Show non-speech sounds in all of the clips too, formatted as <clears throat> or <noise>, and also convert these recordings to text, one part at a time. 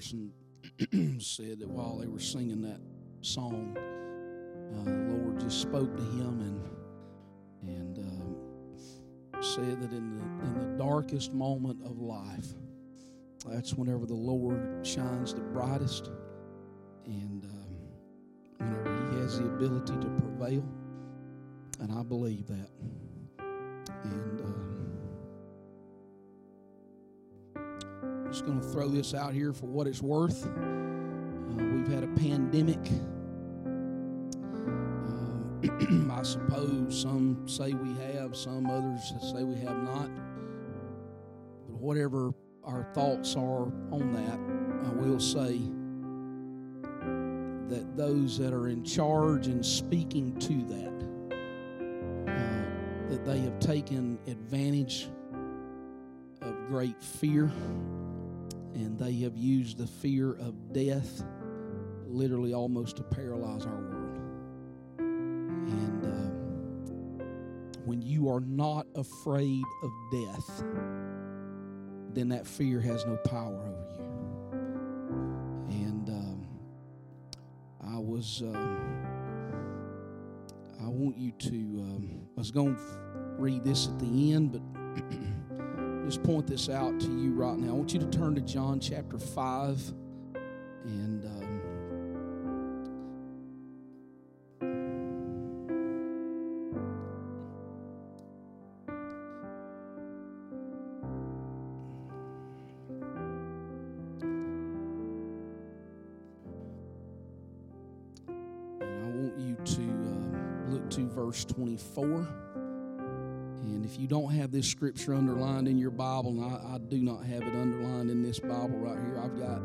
Patterson <clears throat> said that while they were singing that song, uh, the Lord just spoke to him and and um, said that in the in the darkest moment of life, that's whenever the Lord shines the brightest, and um, whenever He has the ability to prevail. And I believe that. And um, just going to throw this out here for what it's worth. Uh, we've had a pandemic. Uh, <clears throat> I suppose some say we have, some others say we have not. But whatever our thoughts are on that, I will say that those that are in charge and speaking to that, uh, that they have taken advantage of great fear and they have used the fear of death literally almost to paralyze our world. And uh, when you are not afraid of death, then that fear has no power over you. And um, I was, um, I want you to, um, I was going to read this at the end, but just point this out to you right now. I want you to turn to John chapter 5 and. Um, verse 24. And if you don't have this scripture underlined in your Bible, and I, I do not have it underlined in this Bible right here, I've got.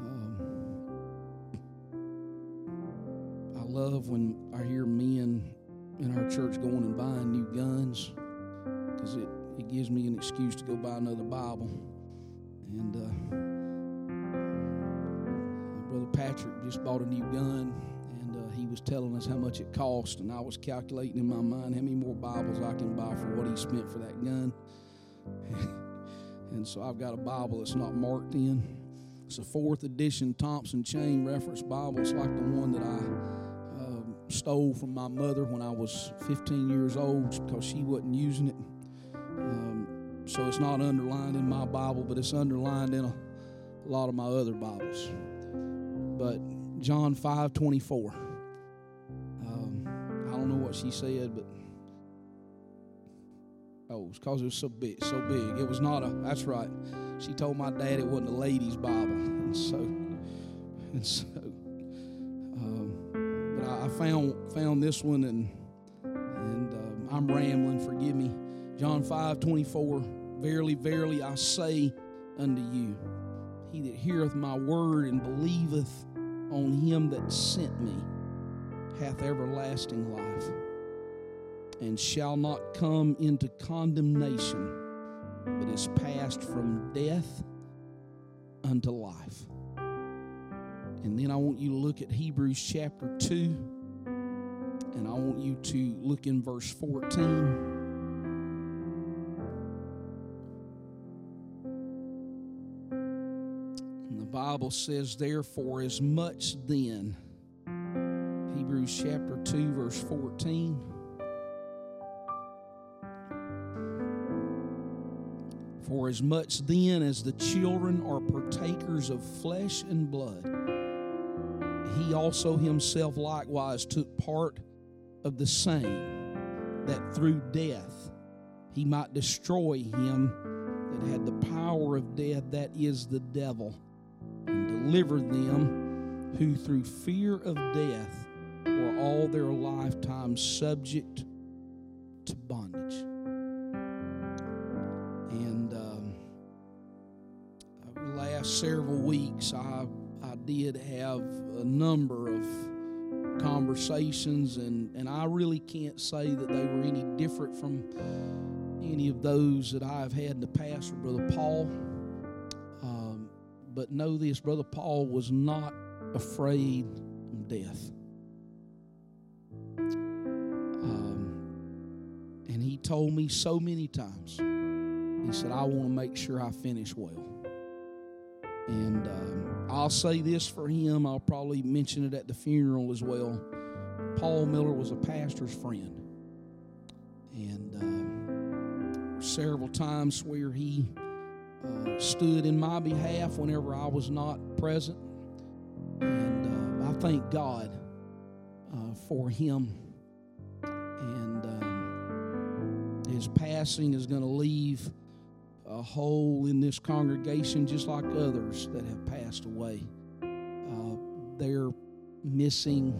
Um, I love when I hear men in our church going and buying new guns because it, it gives me an excuse to go buy another Bible. And uh, Brother Patrick just bought a new gun was telling us how much it cost, and I was calculating in my mind how many more Bibles I can buy for what he spent for that gun. <laughs> and so I've got a Bible that's not marked in. It's a fourth edition Thompson Chain Reference Bible. It's like the one that I uh, stole from my mother when I was 15 years old because she wasn't using it. Um, so it's not underlined in my Bible, but it's underlined in a, a lot of my other Bibles. But John 5 24 don't know what she said, but oh, it's because it was so big, so big. It was not a. That's right. She told my dad it wasn't a lady's Bible, and so and so. Um, but I, I, found found this one, and and um, I'm rambling. Forgive me. John five twenty four. Verily, verily, I say unto you, he that heareth my word and believeth on him that sent me hath everlasting life and shall not come into condemnation, but is passed from death unto life. And then I want you to look at Hebrews chapter 2, and I want you to look in verse 14. the Bible says, Therefore, as much then Hebrews chapter 2, verse 14. For as much then as the children are partakers of flesh and blood, he also himself likewise took part of the same, that through death he might destroy him that had the power of death, that is the devil, and deliver them who through fear of death were all their lifetime subject to bondage. And um, the last several weeks, I, I did have a number of conversations, and, and I really can't say that they were any different from any of those that I've had in the past with Brother Paul. Um, but know this Brother Paul was not afraid of death. Told me so many times. He said, I want to make sure I finish well. And um, I'll say this for him, I'll probably mention it at the funeral as well. Paul Miller was a pastor's friend. And um, several times where he uh, stood in my behalf whenever I was not present. And uh, I thank God uh, for him. And um, his passing is going to leave a hole in this congregation just like others that have passed away. Uh, they're missing.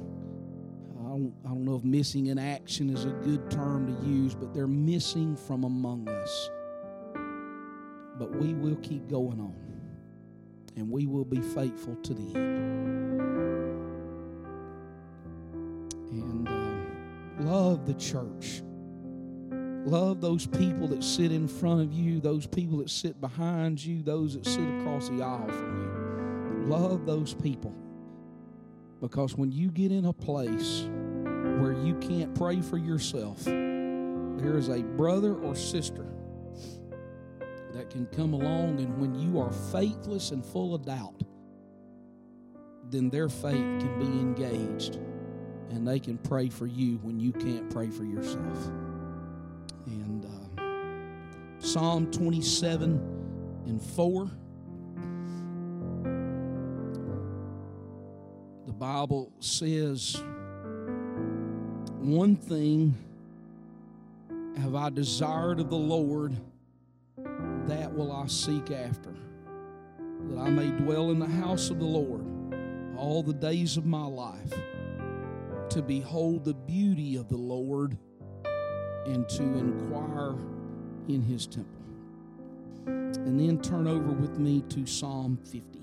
I don't, I don't know if missing in action is a good term to use, but they're missing from among us. But we will keep going on, and we will be faithful to the end. And uh, love the church. Love those people that sit in front of you, those people that sit behind you, those that sit across the aisle from you. Love those people. Because when you get in a place where you can't pray for yourself, there is a brother or sister that can come along, and when you are faithless and full of doubt, then their faith can be engaged and they can pray for you when you can't pray for yourself. Psalm 27 and 4. The Bible says, One thing have I desired of the Lord, that will I seek after, that I may dwell in the house of the Lord all the days of my life, to behold the beauty of the Lord and to inquire in his temple. And then turn over with me to Psalm 50.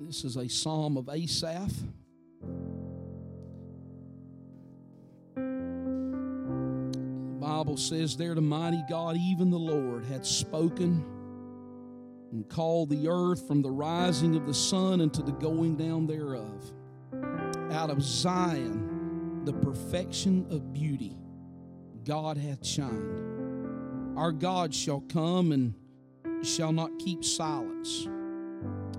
This is a psalm of Asaph. The Bible says there the mighty God, even the Lord, had spoken and called the earth from the rising of the sun unto the going down thereof. Out of Zion, the perfection of beauty, God hath shined. Our God shall come and shall not keep silence.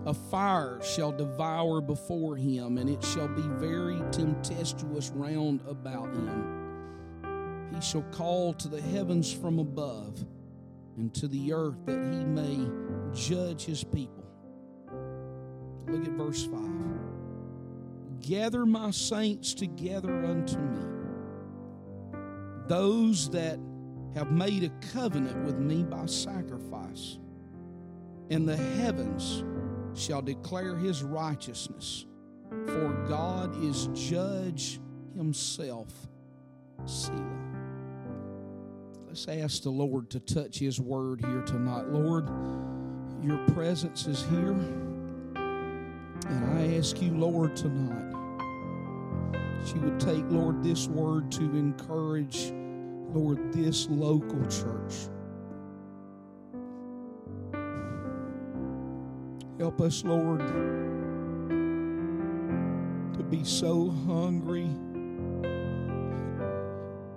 A fire shall devour before him, and it shall be very tempestuous round about him. He shall call to the heavens from above, and to the earth that he may judge his people. Look at verse 5. Gather my saints together unto me, those that have made a covenant with me by sacrifice, and the heavens shall declare his righteousness, for God is judge himself. Selah. Let's ask the Lord to touch his word here tonight. Lord, your presence is here. And I ask you, Lord, tonight, you would take, Lord, this word to encourage, Lord, this local church. Help us, Lord, to be so hungry,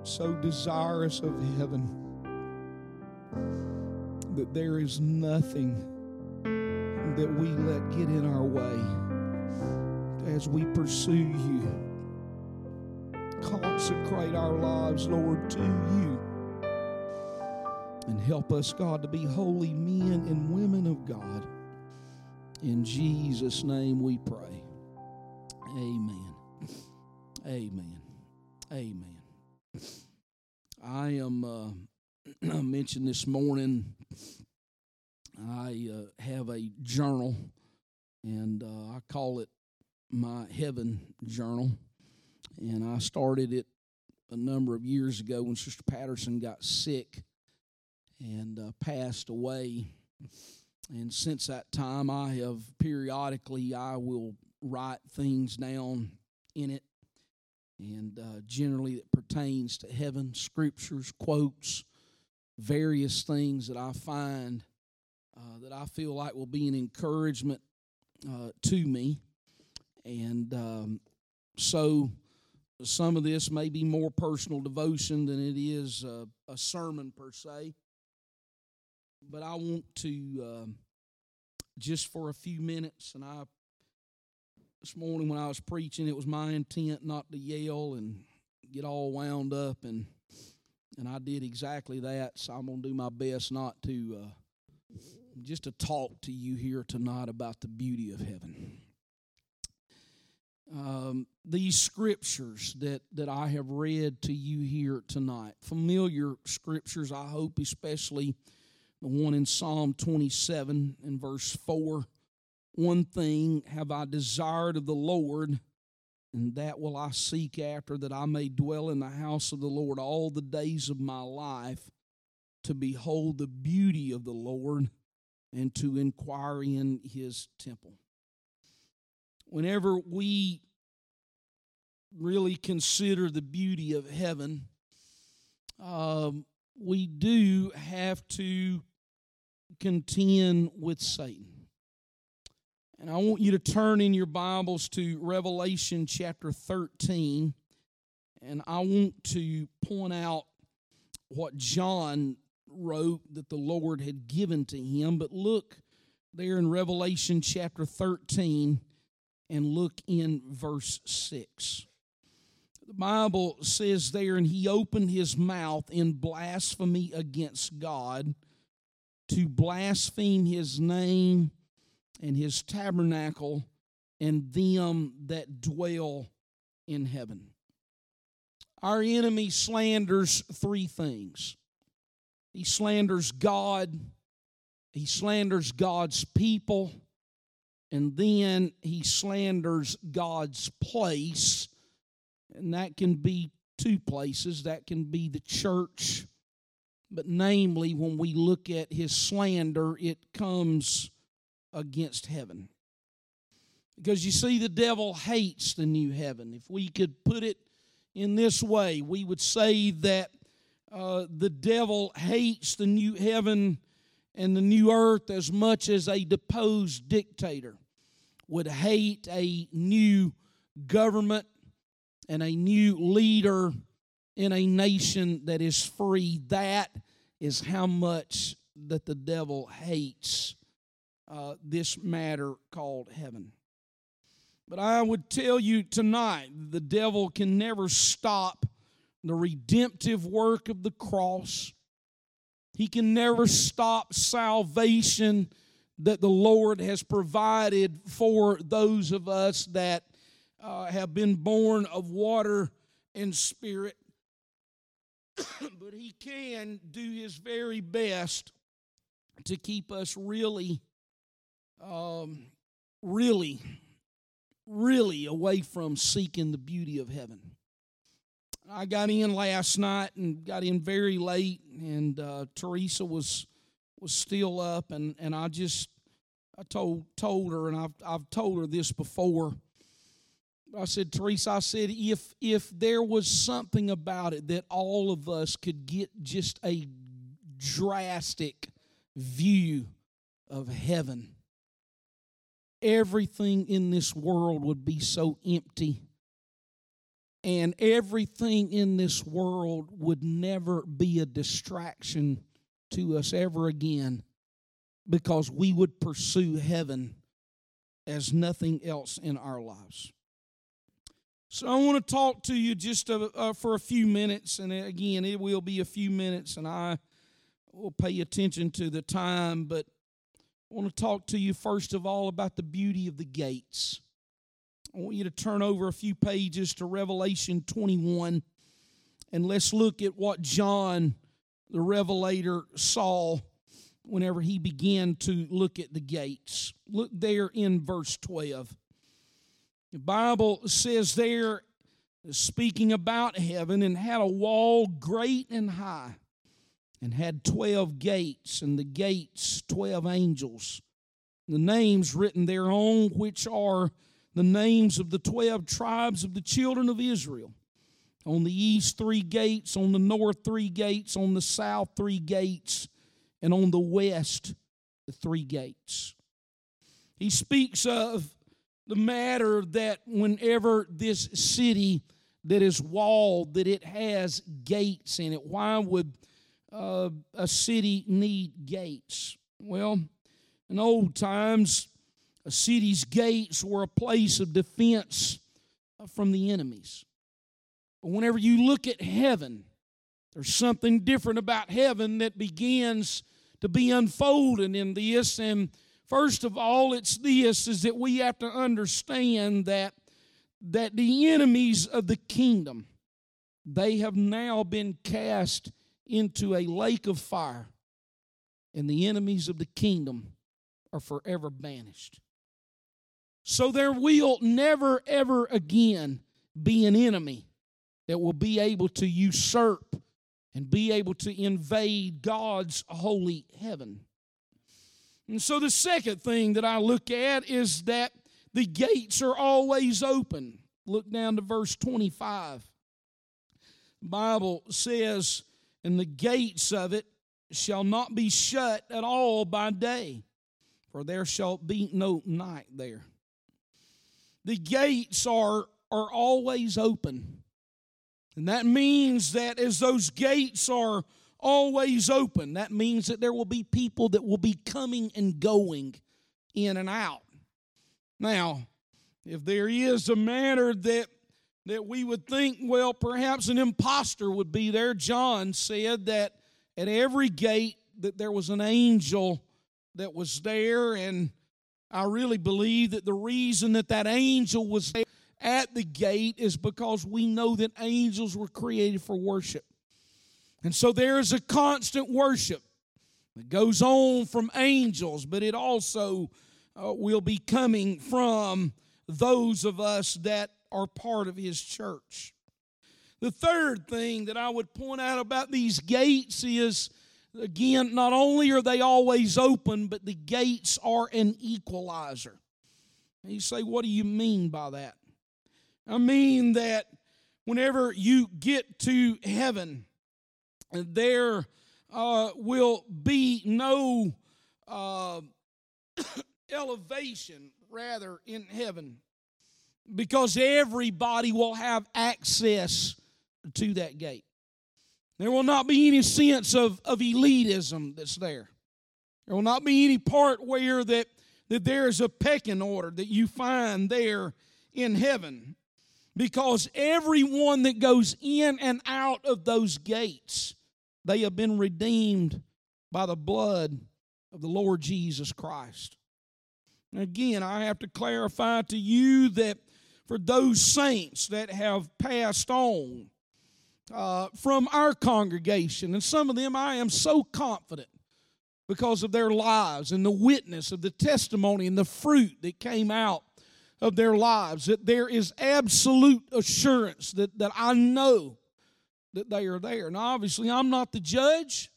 so desirous of heaven that there is nothing that we let get in our way as we pursue you. Consecrate our lives, Lord, to you. And help us, God, to be holy men and women of God. In Jesus' name we pray. Amen. Amen. Amen. I am, uh, <clears throat> I mentioned this morning, I uh, have a journal, and uh, I call it my heaven journal. And I started it a number of years ago when Sister Patterson got sick and uh, passed away. And since that time, I have periodically I will write things down in it, and uh, generally it pertains to heaven, scriptures, quotes, various things that I find uh, that I feel like will be an encouragement uh, to me, and um, so some of this may be more personal devotion than it is a sermon per se but I want to uh, just for a few minutes, and I this morning when I was preaching, it was my intent not to yell and get all wound up, and and I did exactly that. So I'm gonna do my best not to uh, just to talk to you here tonight about the beauty of heaven. Um, these scriptures that that I have read to you here tonight, familiar scriptures, I hope, especially the one in Psalm 27 and verse 4 one thing have I desired of the Lord, and that will I seek after, that I may dwell in the house of the Lord all the days of my life, to behold the beauty of the Lord and to inquire in his temple. Whenever we really consider the beauty of heaven, um, we do have to contend with Satan. And I want you to turn in your Bibles to Revelation chapter 13. And I want to point out what John wrote that the Lord had given to him. But look there in Revelation chapter 13 and look in verse 6. The Bible says there, and he opened his mouth in blasphemy against God to blaspheme his name and his tabernacle and them that dwell in heaven. Our enemy slanders three things he slanders God, he slanders God's people, and then he slanders God's place. And that can be two places that can be the church. But namely, when we look at his slander, it comes against heaven. Because you see, the devil hates the new heaven. If we could put it in this way, we would say that uh, the devil hates the new heaven and the new earth as much as a deposed dictator would hate a new government and a new leader in a nation that is free. That is how much that the devil hates uh, this matter called heaven. But I would tell you tonight the devil can never stop the redemptive work of the cross. He can never stop salvation that the Lord has provided for those of us that uh, have been born of water and spirit. <coughs> but He can do His very best to keep us really um, really, really away from seeking the beauty of heaven. I got in last night and got in very late, and uh, Teresa was was still up, and, and I just I told told her, and I've I've told her this before. I said, Teresa, I said, if if there was something about it that all of us could get just a drastic view of heaven, everything in this world would be so empty. And everything in this world would never be a distraction to us ever again because we would pursue heaven as nothing else in our lives. So I want to talk to you just a, uh, for a few minutes, and again, it will be a few minutes, and I will pay attention to the time, but I want to talk to you first of all about the beauty of the gates. I want you to turn over a few pages to Revelation 21 and let's look at what John the Revelator saw whenever he began to look at the gates. Look there in verse 12. The Bible says there, speaking about heaven, and had a wall great and high and had 12 gates, and the gates 12 angels. The names written thereon, which are the names of the 12 tribes of the children of Israel. On the east, three gates, on the north, three gates, on the south, three gates, and on the west, the three gates. He speaks of the matter that whenever this city that is walled, that it has gates in it. Why would uh, a city need gates? Well, in old times, a city's gates were a place of defense from the enemies. But whenever you look at heaven, there's something different about heaven that begins to be unfolding in this. And first of all, it's this is that we have to understand that that the enemies of the kingdom they have now been cast into a lake of fire and the enemies of the kingdom are forever banished so there will never ever again be an enemy that will be able to usurp and be able to invade God's holy heaven. And so the second thing that I look at is that the gates are always open. Look down to verse 25. The Bible says, And the gates of it shall not be shut at all by day, for there shall be no night there. The gates are, are always open. And that means that as those gates are always open, that means that there will be people that will be coming and going in and out. Now, if there is a matter that that we would think, well, perhaps an impostor would be there. John said that at every gate that there was an angel that was there, and I really believe that the reason that that angel was there at the gate is because we know that angels were created for worship. And so there is a constant worship that goes on from angels, but it also uh, will be coming from those of us that are part of his church. The third thing that I would point out about these gates is again, not only are they always open, but the gates are an equalizer. And you say, what do you mean by that? I mean that whenever you get to heaven, there uh, will be no uh, <coughs> elevation, rather, in heaven because everybody will have access to that gate. There will not be any sense of, of elitism that's there. There will not be any part where that, that there is a pecking order that you find there in heaven because everyone that goes in and out of those gates they have been redeemed by the blood of the Lord Jesus Christ. Again, I have to clarify to you that for those saints that have passed on uh, from our congregation, and some of them I am so confident because of their lives and the witness of the testimony and the fruit that came out of their lives, that there is absolute assurance that, that I know that they are there. Now, obviously, I'm not the judge,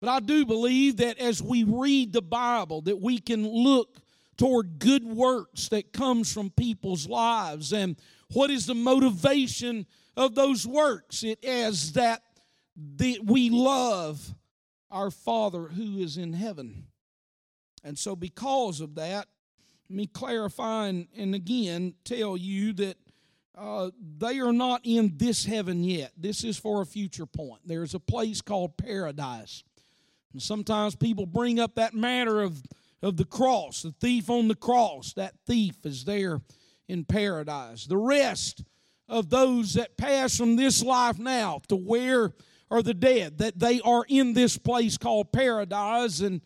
but I do believe that as we read the Bible, that we can look toward good works that comes from people's lives. And what is the motivation of those works? It is that the, we love our father who is in heaven. And so because of that me clarify and, and again tell you that uh, they are not in this heaven yet. This is for a future point. There's a place called paradise. And sometimes people bring up that matter of, of the cross, the thief on the cross. That thief is there in paradise. The rest of those that pass from this life now to where are the dead, that they are in this place called paradise. And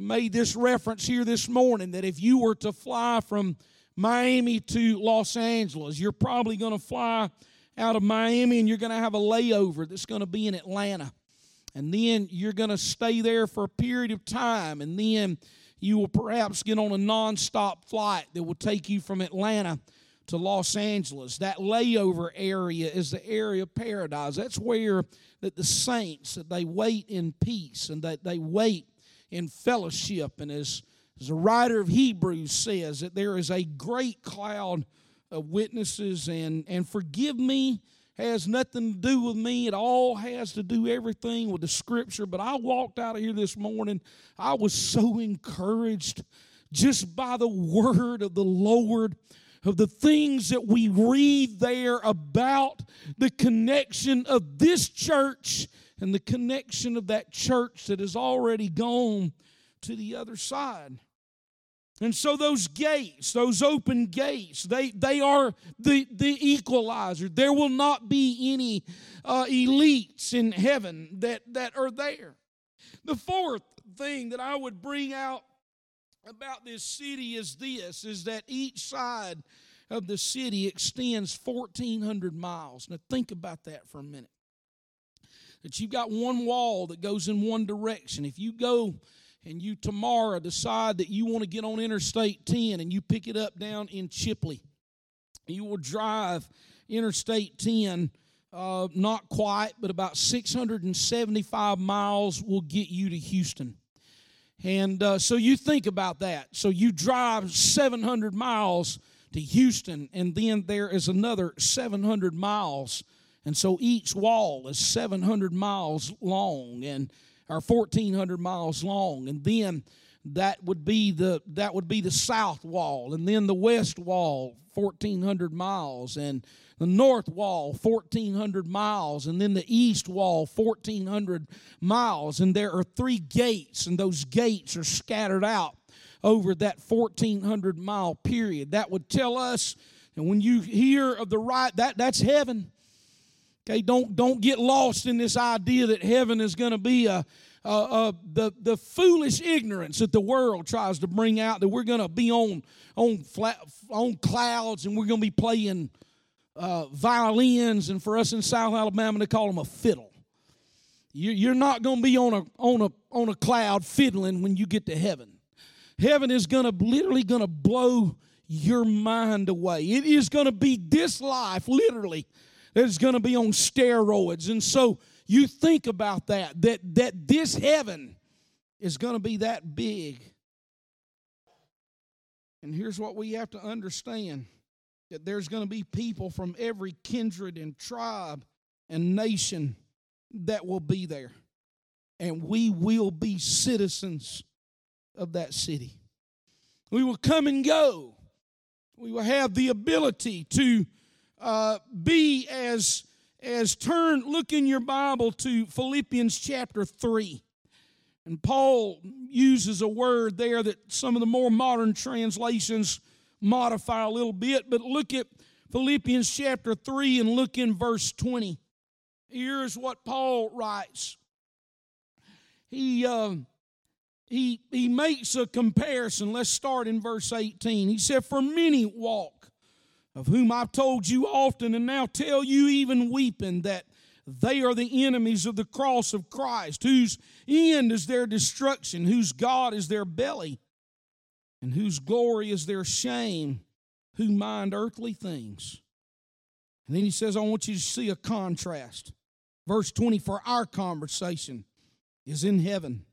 made this reference here this morning that if you were to fly from Miami to Los Angeles, you're probably going to fly out of Miami and you're going to have a layover that's going to be in Atlanta. And then you're going to stay there for a period of time. And then you will perhaps get on a nonstop flight that will take you from Atlanta to Los Angeles. That layover area is the area of paradise. That's where that the saints that they wait in peace and that they wait in fellowship and as as the writer of Hebrews says, that there is a great cloud of witnesses, and, and forgive me has nothing to do with me. It all has to do everything with the scripture. But I walked out of here this morning, I was so encouraged just by the word of the Lord of the things that we read there about the connection of this church and the connection of that church that has already gone to the other side. And so those gates, those open gates, they, they are the, the equalizer. There will not be any uh, elites in heaven that, that are there. The fourth thing that I would bring out about this city is this is that each side of the city extends 1400 miles. Now think about that for a minute. That you've got one wall that goes in one direction. If you go and you tomorrow decide that you want to get on Interstate 10 and you pick it up down in Chipley, you will drive Interstate 10, uh, not quite, but about 675 miles will get you to Houston. And uh, so you think about that. So you drive 700 miles to Houston, and then there is another 700 miles. And so each wall is 700 miles long, and or 1400 miles long. And then that would be the that would be the south wall and then the west wall 1400 miles. And the north wall 1400 miles. And then the east wall 1400 miles. And there are three gates and those gates are scattered out over that 1400 mile period. That would tell us and when you hear of the right that that's heaven Okay, don't don't get lost in this idea that heaven is going to be a, a, a, the the foolish ignorance that the world tries to bring out that we're going to be on on flat, on clouds and we're going to be playing uh, violins and for us in South Alabama they call them a fiddle. You, you're not going to be on a on a on a cloud fiddling when you get to heaven. Heaven is going to literally going to blow your mind away. It is going to be this life, literally that is going to be on steroids. And so you think about that, that, that this heaven is going to be that big. And here's what we have to understand that there's going to be people from every kindred and tribe and nation that will be there. And we will be citizens of that city. We will come and go. We will have the ability to uh, be as as turn look in your bible to philippians chapter 3 and paul uses a word there that some of the more modern translations modify a little bit but look at philippians chapter 3 and look in verse 20 here's what paul writes. He uh, he he makes a comparison. Let's start in verse 18 he said for many walk of whom I've told you often and now tell you even weeping that they are the enemies of the cross of Christ, whose end is their destruction, whose God is their belly, and whose glory is their shame, who mind earthly things. And then he says, I want you to see a contrast. Verse 20 For our conversation is in heaven,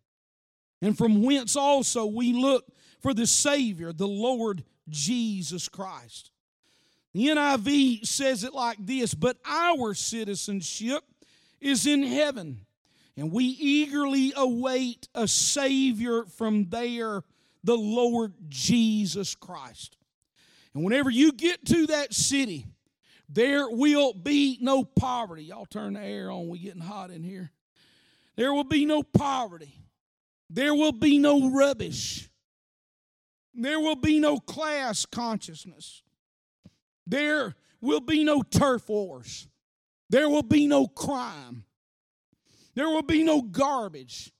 and from whence also we look for the Savior, the Lord Jesus Christ the NIV says it like this But our citizenship is in heaven, and we eagerly await a Savior from there, the Lord Jesus Christ. And whenever you get to that city, there will be no poverty. Y'all turn the air on, we getting hot in here. There will be no poverty. There will be no rubbish. There will be no class consciousness. There will be no turf wars. There will be no crime. There will be no garbage.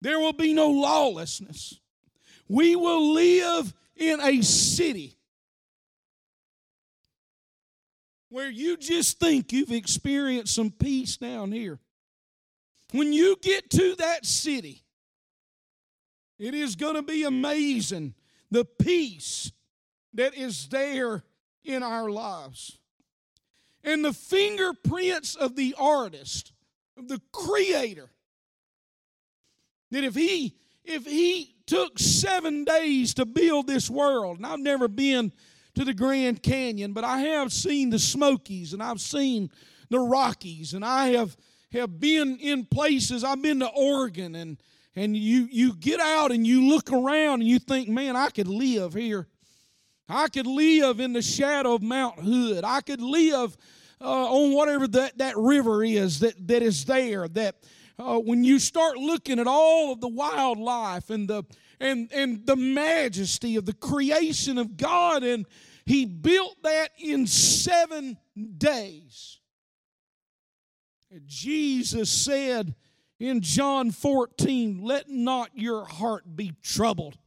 There will be no lawlessness. We will live in a city where you just think you've experienced some peace down here. When you get to that city, it is going to be amazing the peace that is there in our lives. And the fingerprints of the artist, of the creator, that if he if he took seven days to build this world, and I've never been to the Grand Canyon, but I have seen the Smokies and I've seen the Rockies, and I have have been in places. I've been to Oregon, and and you you get out and you look around and you think, man, I could live here I could live in the shadow of Mount Hood. I could live uh, on whatever that, that river is that, that is there. That uh, when you start looking at all of the wildlife and the and and the majesty of the creation of God, and He built that in seven days. Jesus said in John 14, Let not your heart be troubled.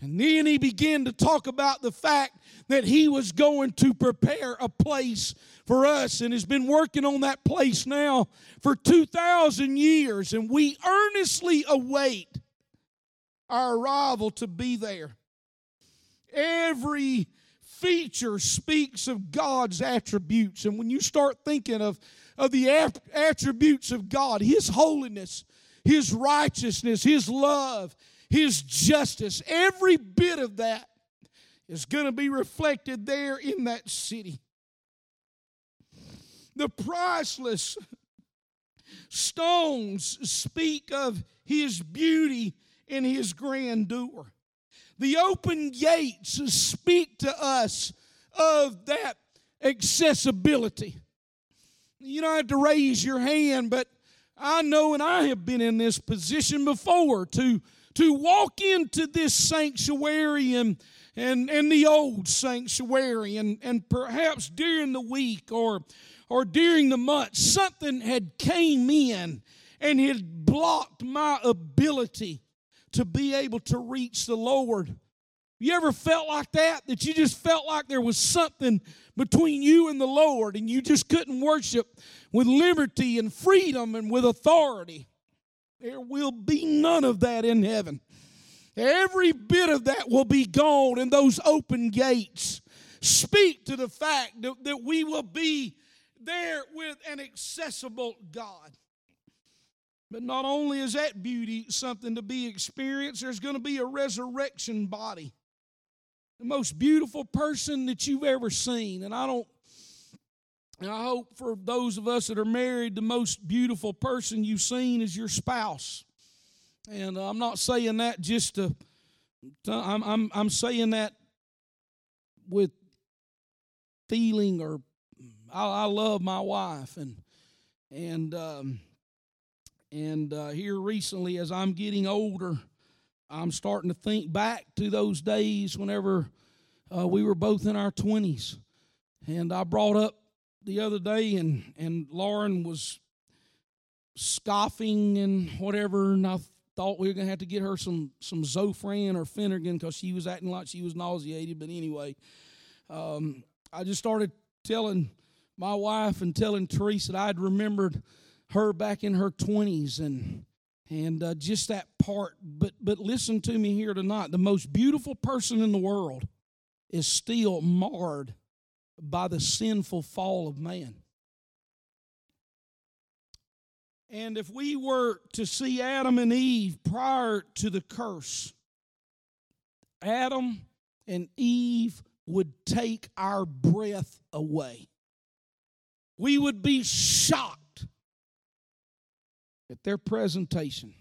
And then he began to talk about the fact that he was going to prepare a place for us and has been working on that place now for 2,000 years. And we earnestly await our arrival to be there. Every feature speaks of God's attributes. And when you start thinking of, of the attributes of God, His holiness, His righteousness, His love, his justice. Every bit of that is going to be reflected there in that city. The priceless stones speak of His beauty and His grandeur. The open gates speak to us of that accessibility. You don't have to raise your hand, but I know and I have been in this position before to to walk into this sanctuary and, and, and the old sanctuary and, and perhaps during the week or, or during the month something had came in and had blocked my ability to be able to reach the lord. You ever felt like that? That you just felt like there was something between you and the lord and you just couldn't worship with liberty and freedom and with authority there will be none of that in heaven. Every bit of that will be gone in those open gates. Speak to the fact that, that we will be there with an accessible God. But not only is that beauty something to be experienced, there's going to be a resurrection body. The most beautiful person that you've ever seen. And I don't and I hope for those of us that are married, the most beautiful person you've seen is your spouse. And I'm not saying that just to, to I'm, I'm, I'm saying that with feeling or I, I love my wife and and um, and uh, here recently as I'm getting older, I'm starting to think back to those days whenever uh, we were both in our 20s, and I brought up the other day, and and Lauren was scoffing and whatever, and I thought we were gonna have to get her some some Zofran or Phenergan because she was acting like she was nauseated. But anyway, um, I just started telling my wife and telling Teresa that I'd remembered her back in her twenties and and uh, just that part. But but listen to me here tonight. The most beautiful person in the world is still marred by the sinful fall of man. And if we were to see Adam and Eve prior to the curse, Adam and Eve would take our breath away. We would be shocked at their presentation,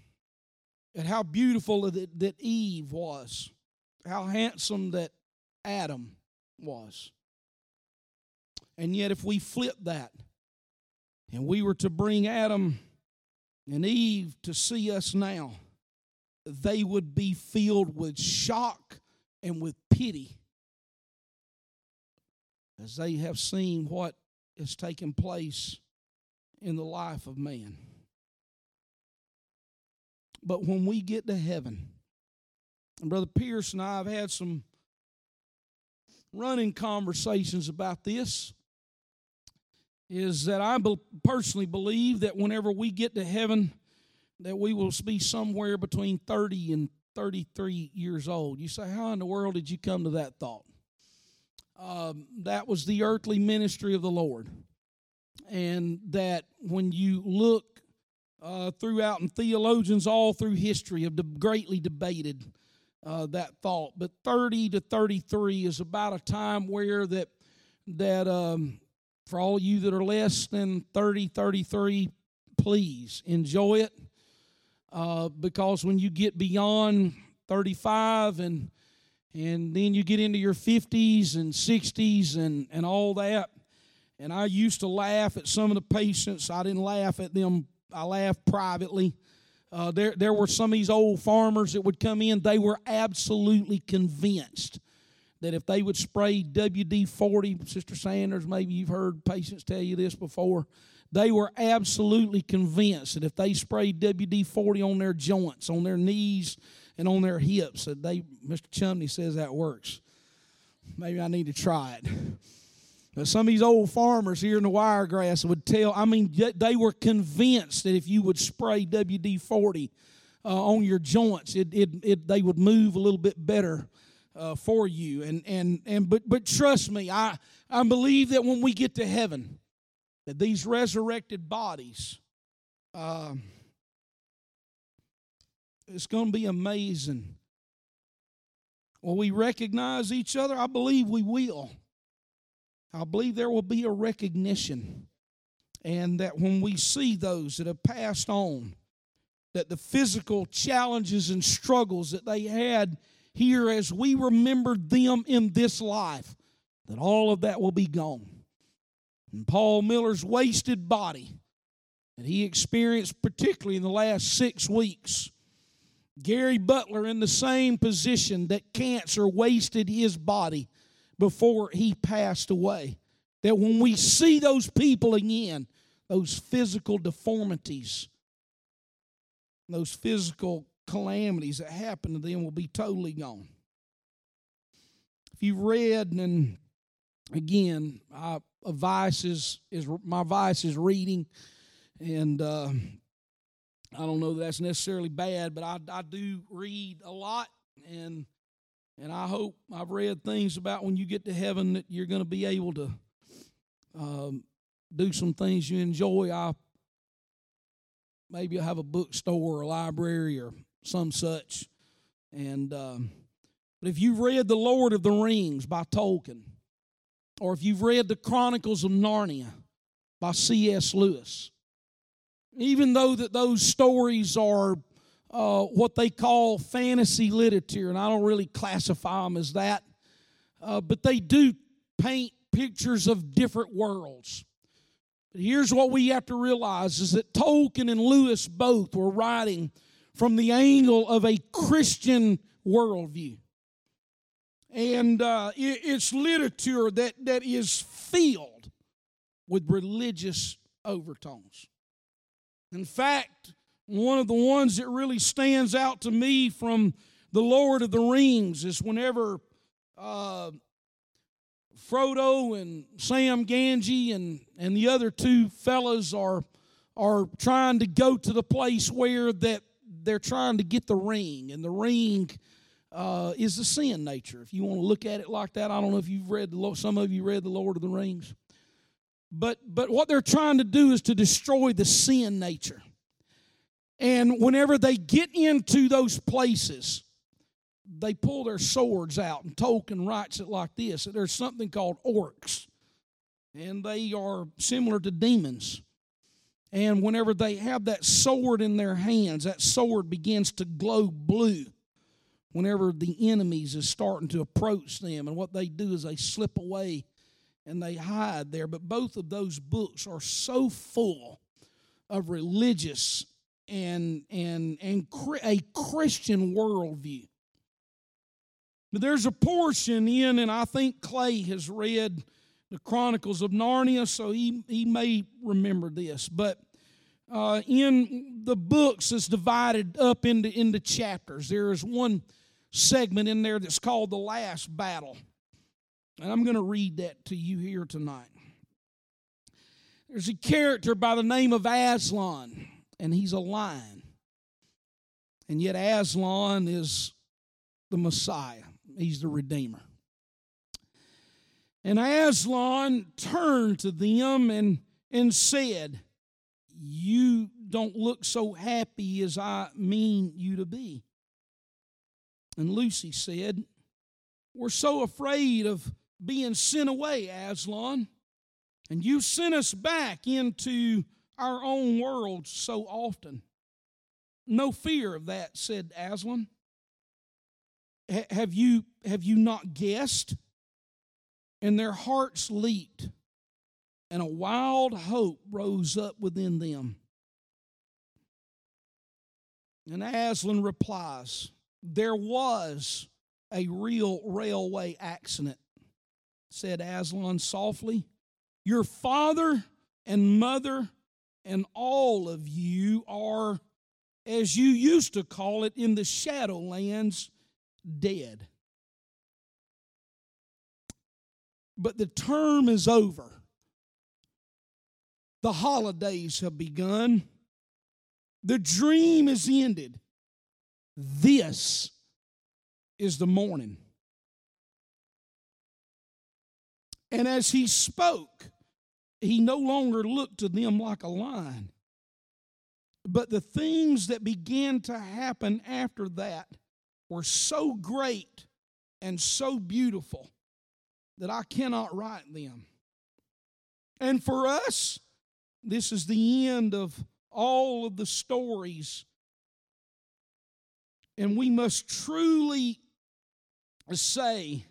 at how beautiful that Eve was, how handsome that Adam was. And yet, if we flip that and we were to bring Adam and Eve to see us now, they would be filled with shock and with pity as they have seen what has taken place in the life of man. But when we get to heaven, and Brother Pierce and I have had some running conversations about this is that I personally believe that whenever we get to heaven, that we will be somewhere between 30 and 33 years old. You say, how in the world did you come to that thought? Um, that was the earthly ministry of the Lord. And that when you look uh, throughout, and theologians all through history have greatly debated uh, that thought. But 30 to 33 is about a time where that that um, for all you that are less than 30, 33, please enjoy it. Uh, because when you get beyond 35 and and then you get into your 50s and 60s and, and all that, And I used to laugh at some of the patients. I didn't laugh at them, I laughed privately. Uh, there, there were some of these old farmers that would come in, they were absolutely convinced that if they would spray WD 40, Sister Sanders, maybe you've heard patients tell you this before, they were absolutely convinced that if they sprayed WD 40 on their joints, on their knees, and on their hips, that they, Mr. Chumney says that works. Maybe I need to try it. Some of these old farmers here in the wiregrass would tell, I mean, they were convinced that if you would spray WD 40 uh, on your joints, it, it, it, they would move a little bit better uh, for you. And, and, and, but, but trust me, I, I believe that when we get to heaven, that these resurrected bodies, uh, it's going to be amazing. Will we recognize each other? I believe we will. I believe there will be a recognition. And that when we see those that have passed on, that the physical challenges and struggles that they had here as we remembered them in this life, that all of that will be gone. And Paul Miller's wasted body that he experienced, particularly in the last six weeks, Gary Butler in the same position that cancer wasted his body before he passed away. That when we see those people again, those physical deformities, those physical calamities that happen to them will be totally gone. If you've read, and again, I, a vice is, is my vice is reading, and uh, I don't know that that's necessarily bad, but I, I do read a lot, and and I hope I've read things about when you get to heaven that you're going to be able to um, do some things you enjoy. I maybe I have a bookstore or a library or some such, and um, but if you've read The Lord of the Rings by Tolkien, or if you've read The Chronicles of Narnia by C.S. Lewis, even though that those stories are uh, what they call fantasy literature, and I don't really classify them as that, uh, but they do paint pictures of different worlds. But here's what we have to realize is that Tolkien and Lewis both were writing from the angle of a Christian worldview. And uh, it, it's literature that, that is filled with religious overtones. In fact, one of the ones that really stands out to me from the Lord of the Rings is whenever uh, Frodo and Sam Gamgee and, and the other two fellas are, are trying to go to the place where that they're trying to get the ring, and the ring uh, is the sin nature. If you want to look at it like that, I don't know if you've read the some of you read the Lord of the Rings, but but what they're trying to do is to destroy the sin nature. And whenever they get into those places, they pull their swords out. And Tolkien writes it like this that there's something called orcs, and they are similar to demons. And whenever they have that sword in their hands, that sword begins to glow blue whenever the enemies is starting to approach them. And what they do is they slip away and they hide there. But both of those books are so full of religious and and and a Christian worldview. But there's a portion in, and I think Clay has read the Chronicles of Narnia, so he, he may remember this. But uh, in the books, it's divided up into, into chapters. There is one segment in there that's called The Last Battle. And I'm going to read that to you here tonight. There's a character by the name of Aslan and he's a lion. And yet, Aslan is the Messiah, he's the Redeemer. And Aslan turned to them and, and said, You don't look so happy as I mean you to be. And Lucy said, We're so afraid of being sent away, Aslan. And you sent us back into our own world so often. No fear of that, said Aslan. H- have you have you not guessed? And their hearts leaped. and a wild hope rose up within them. And Aslan replies, There was a real railway accident, said Aslan softly. Your father and mother and all of you are, as you used to call it in the Shadowlands, dead. But the term is over. The holidays have begun. The dream is ended. This is the morning. And as he spoke, he no longer looked to them like a lion. But the things that began to happen after that were so great and so beautiful that I cannot write them. And for us, this is the end of all of the stories. And we must truly say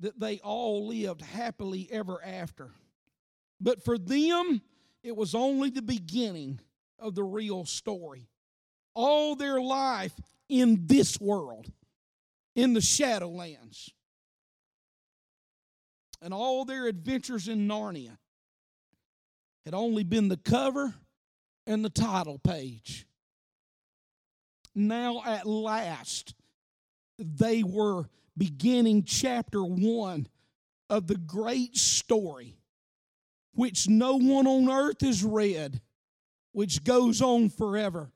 that they all lived happily ever after. But for them, it was only the beginning of the real story. All their life in this world, in the Shadowlands, and all their adventures in Narnia had only been the cover and the title page. Now, at last, they were beginning chapter one of the great story which no one on earth has read, which goes on forever,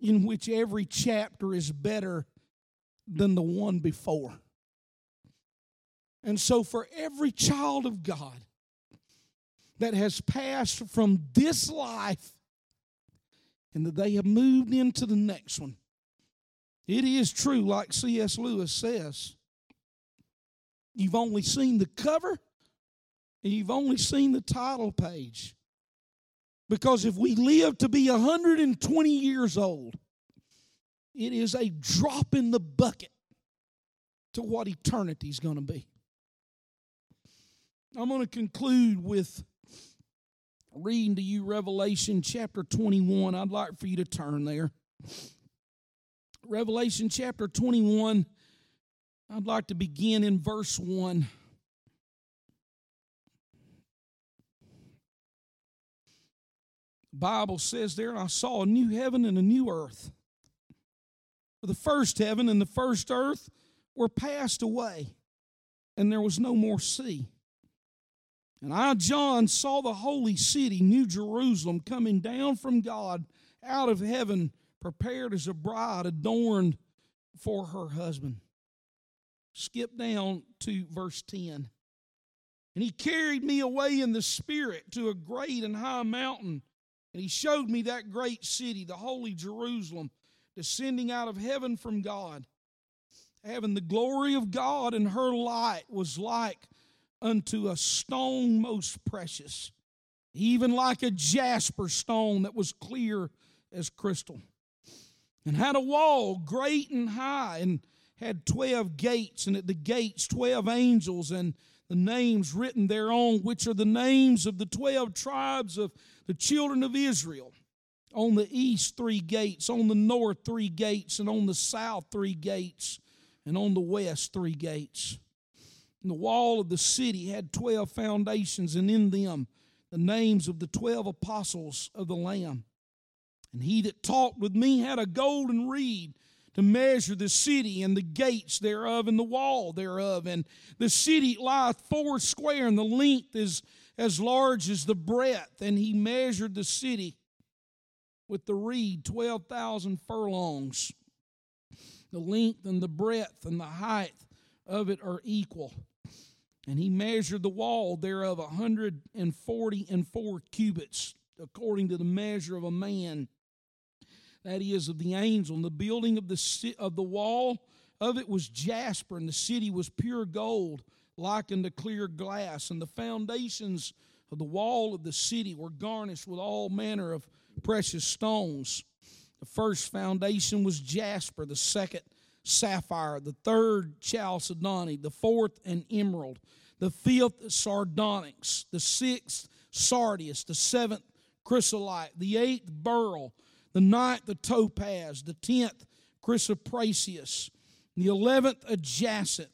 in which every chapter is better than the one before. And so, for every child of God that has passed from this life and that they have moved into the next one, it is true, like C.S. Lewis says, you've only seen the cover and you've only seen the title page. Because if we live to be 120 years old, it is a drop in the bucket to what eternity is going to be. I'm going to conclude with reading to you Revelation chapter 21. I'd like for you to turn there. Revelation chapter 21, I'd like to begin in verse 1. Bible says there, I saw a new heaven and a new earth. For the first heaven and the first earth were passed away, and there was no more sea. And I, John, saw the holy city, New Jerusalem, coming down from God out of heaven, prepared as a bride adorned for her husband. Skip down to verse 10. And he carried me away in the Spirit to a great and high mountain and he showed me that great city, the holy Jerusalem, descending out of heaven from God, having the glory of God, and her light was like unto a stone most precious, even like a jasper stone that was clear as crystal. And had a wall great and high, and had twelve gates, and at the gates twelve angels, and the names written thereon, which are the names of the twelve tribes of the children of Israel. On the east, three gates, on the north, three gates, and on the south, three gates, and on the west, three gates. And the wall of the city had twelve foundations, and in them the names of the twelve apostles of the Lamb. And he that talked with me had a golden reed to measure the city and the gates thereof and the wall thereof. And the city lieth four square, and the length is as large as the breadth. And he measured the city with the reed, 12,000 furlongs. The length and the breadth and the height of it are equal. And he measured the wall thereof a hundred and forty and four cubits, according to the measure of a man that is of the angel. And the building of the of the wall of it was jasper, and the city was pure gold, like unto clear glass. And the foundations of the wall of the city were garnished with all manner of precious stones. The first foundation was jasper, the second sapphire, the third chalcedony, the fourth an emerald, the fifth sardonyx, the sixth sardius, the seventh chrysolite, the eighth beryl, the ninth the topaz, the tenth chrysoprasus, the eleventh a jacinth,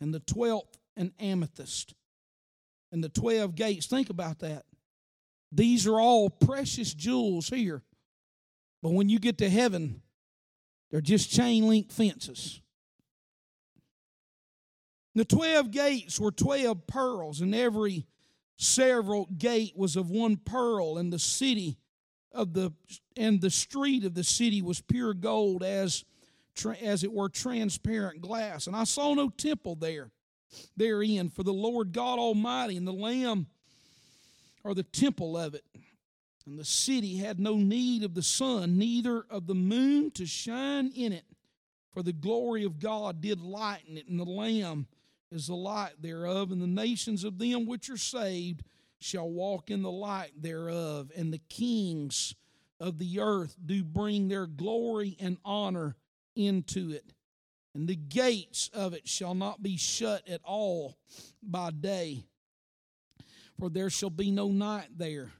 and the twelfth an amethyst. And the twelve gates, think about that. These are all precious jewels here. But when you get to heaven, they're just chain link fences. The 12 gates were 12 pearls, and every several gate was of one pearl, and the city of the and the street of the city was pure gold as as it were transparent glass. And I saw no temple there therein, for the Lord God Almighty and the Lamb are the temple of it. And the city had no need of the sun, neither of the moon to shine in it, for the glory of God did lighten it, and the Lamb is the light thereof, and the nations of them which are saved shall walk in the light thereof, and the kings of the earth do bring their glory and honor into it. And the gates of it shall not be shut at all by day, for there shall be no night there.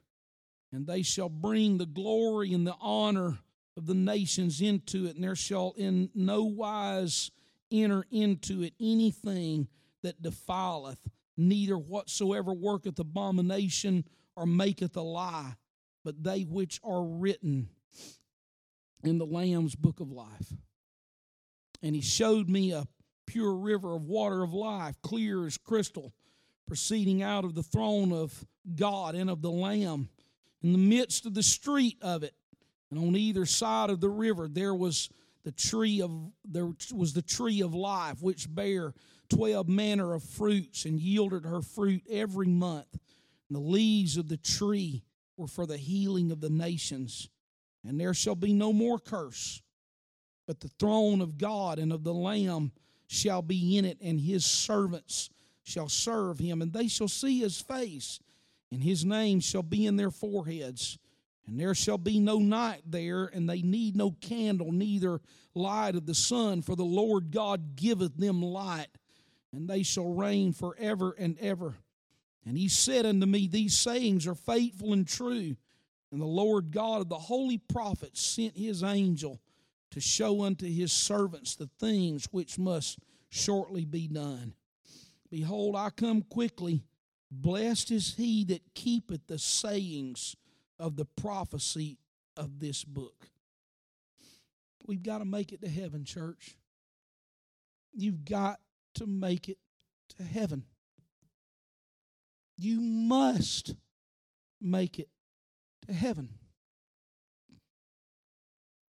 And they shall bring the glory and the honor of the nations into it, and there shall in no wise enter into it anything that defileth, neither whatsoever worketh abomination or maketh a lie, but they which are written in the Lamb's book of life. And he showed me a pure river of water of life, clear as crystal, proceeding out of the throne of God and of the Lamb. In the midst of the street of it, and on either side of the river, there was the tree of there was the tree of life, which bare twelve manner of fruits and yielded her fruit every month. And the leaves of the tree were for the healing of the nations. And there shall be no more curse, but the throne of God and of the Lamb shall be in it, and his servants shall serve him, and they shall see his face, and his name shall be in their foreheads. And there shall be no night there, and they need no candle, neither light of the sun, for the Lord God giveth them light, and they shall reign forever and ever. And he said unto me, These sayings are faithful and true. And the Lord God of the holy prophets sent his angel to show unto his servants the things which must shortly be done. Behold, I come quickly. Blessed is he that keepeth the sayings of the prophecy of this book. We've got to make it to heaven, church. You've got to make it to heaven. You must make it to heaven.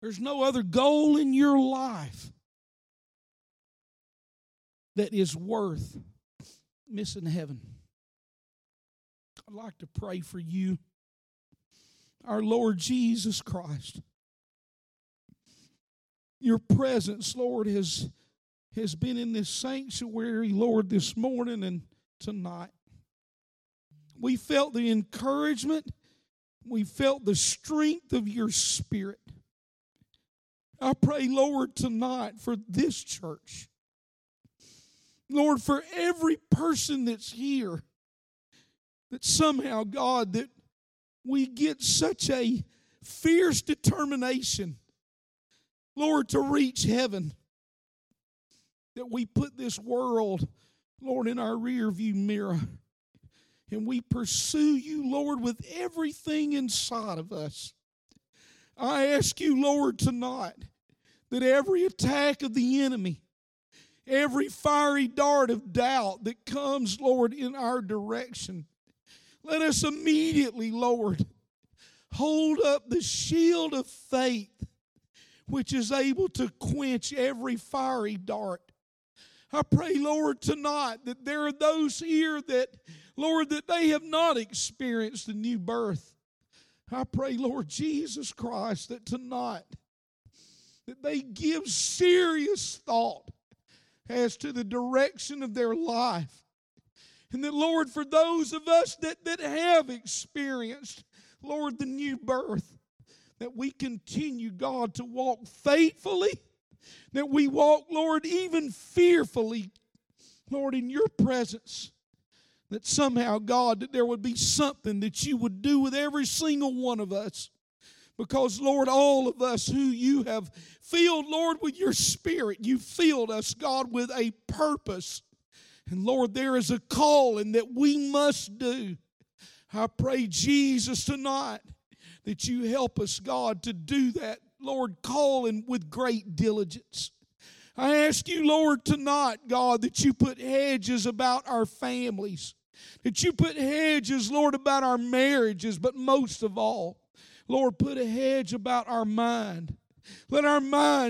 There's no other goal in your life that is worth missing heaven. I'd like to pray for you, our Lord Jesus Christ. Your presence, Lord, has has been in this sanctuary, Lord, this morning and tonight. We felt the encouragement, we felt the strength of your spirit. I pray, Lord, tonight for this church. Lord, for every person that's here, that somehow, God, that we get such a fierce determination, Lord, to reach heaven that we put this world, Lord, in our rear view mirror and we pursue you, Lord, with everything inside of us. I ask you, Lord, tonight that every attack of the enemy, every fiery dart of doubt that comes, Lord, in our direction, let us immediately, Lord, hold up the shield of faith which is able to quench every fiery dart. I pray, Lord, tonight that there are those here that, Lord, that they have not experienced the new birth. I pray, Lord Jesus Christ, that tonight that they give serious thought as to the direction of their life. And that, Lord, for those of us that, that have experienced, Lord, the new birth, that we continue, God, to walk faithfully that we walk, Lord, even fearfully, Lord, in your presence. that somehow, God, that there would be something that you would do with every single one of us. Because, Lord, all of us who you have filled, Lord, with your spirit, you filled us, God, with a purpose. And Lord, there is a calling that we must do. I pray, Jesus, tonight that you help us, God, to do that, Lord, calling with great diligence. I ask you, Lord, tonight, God, that you put hedges about our families, that you put hedges, Lord, about our marriages, but most of all, Lord, put a hedge about our mind. Let our mind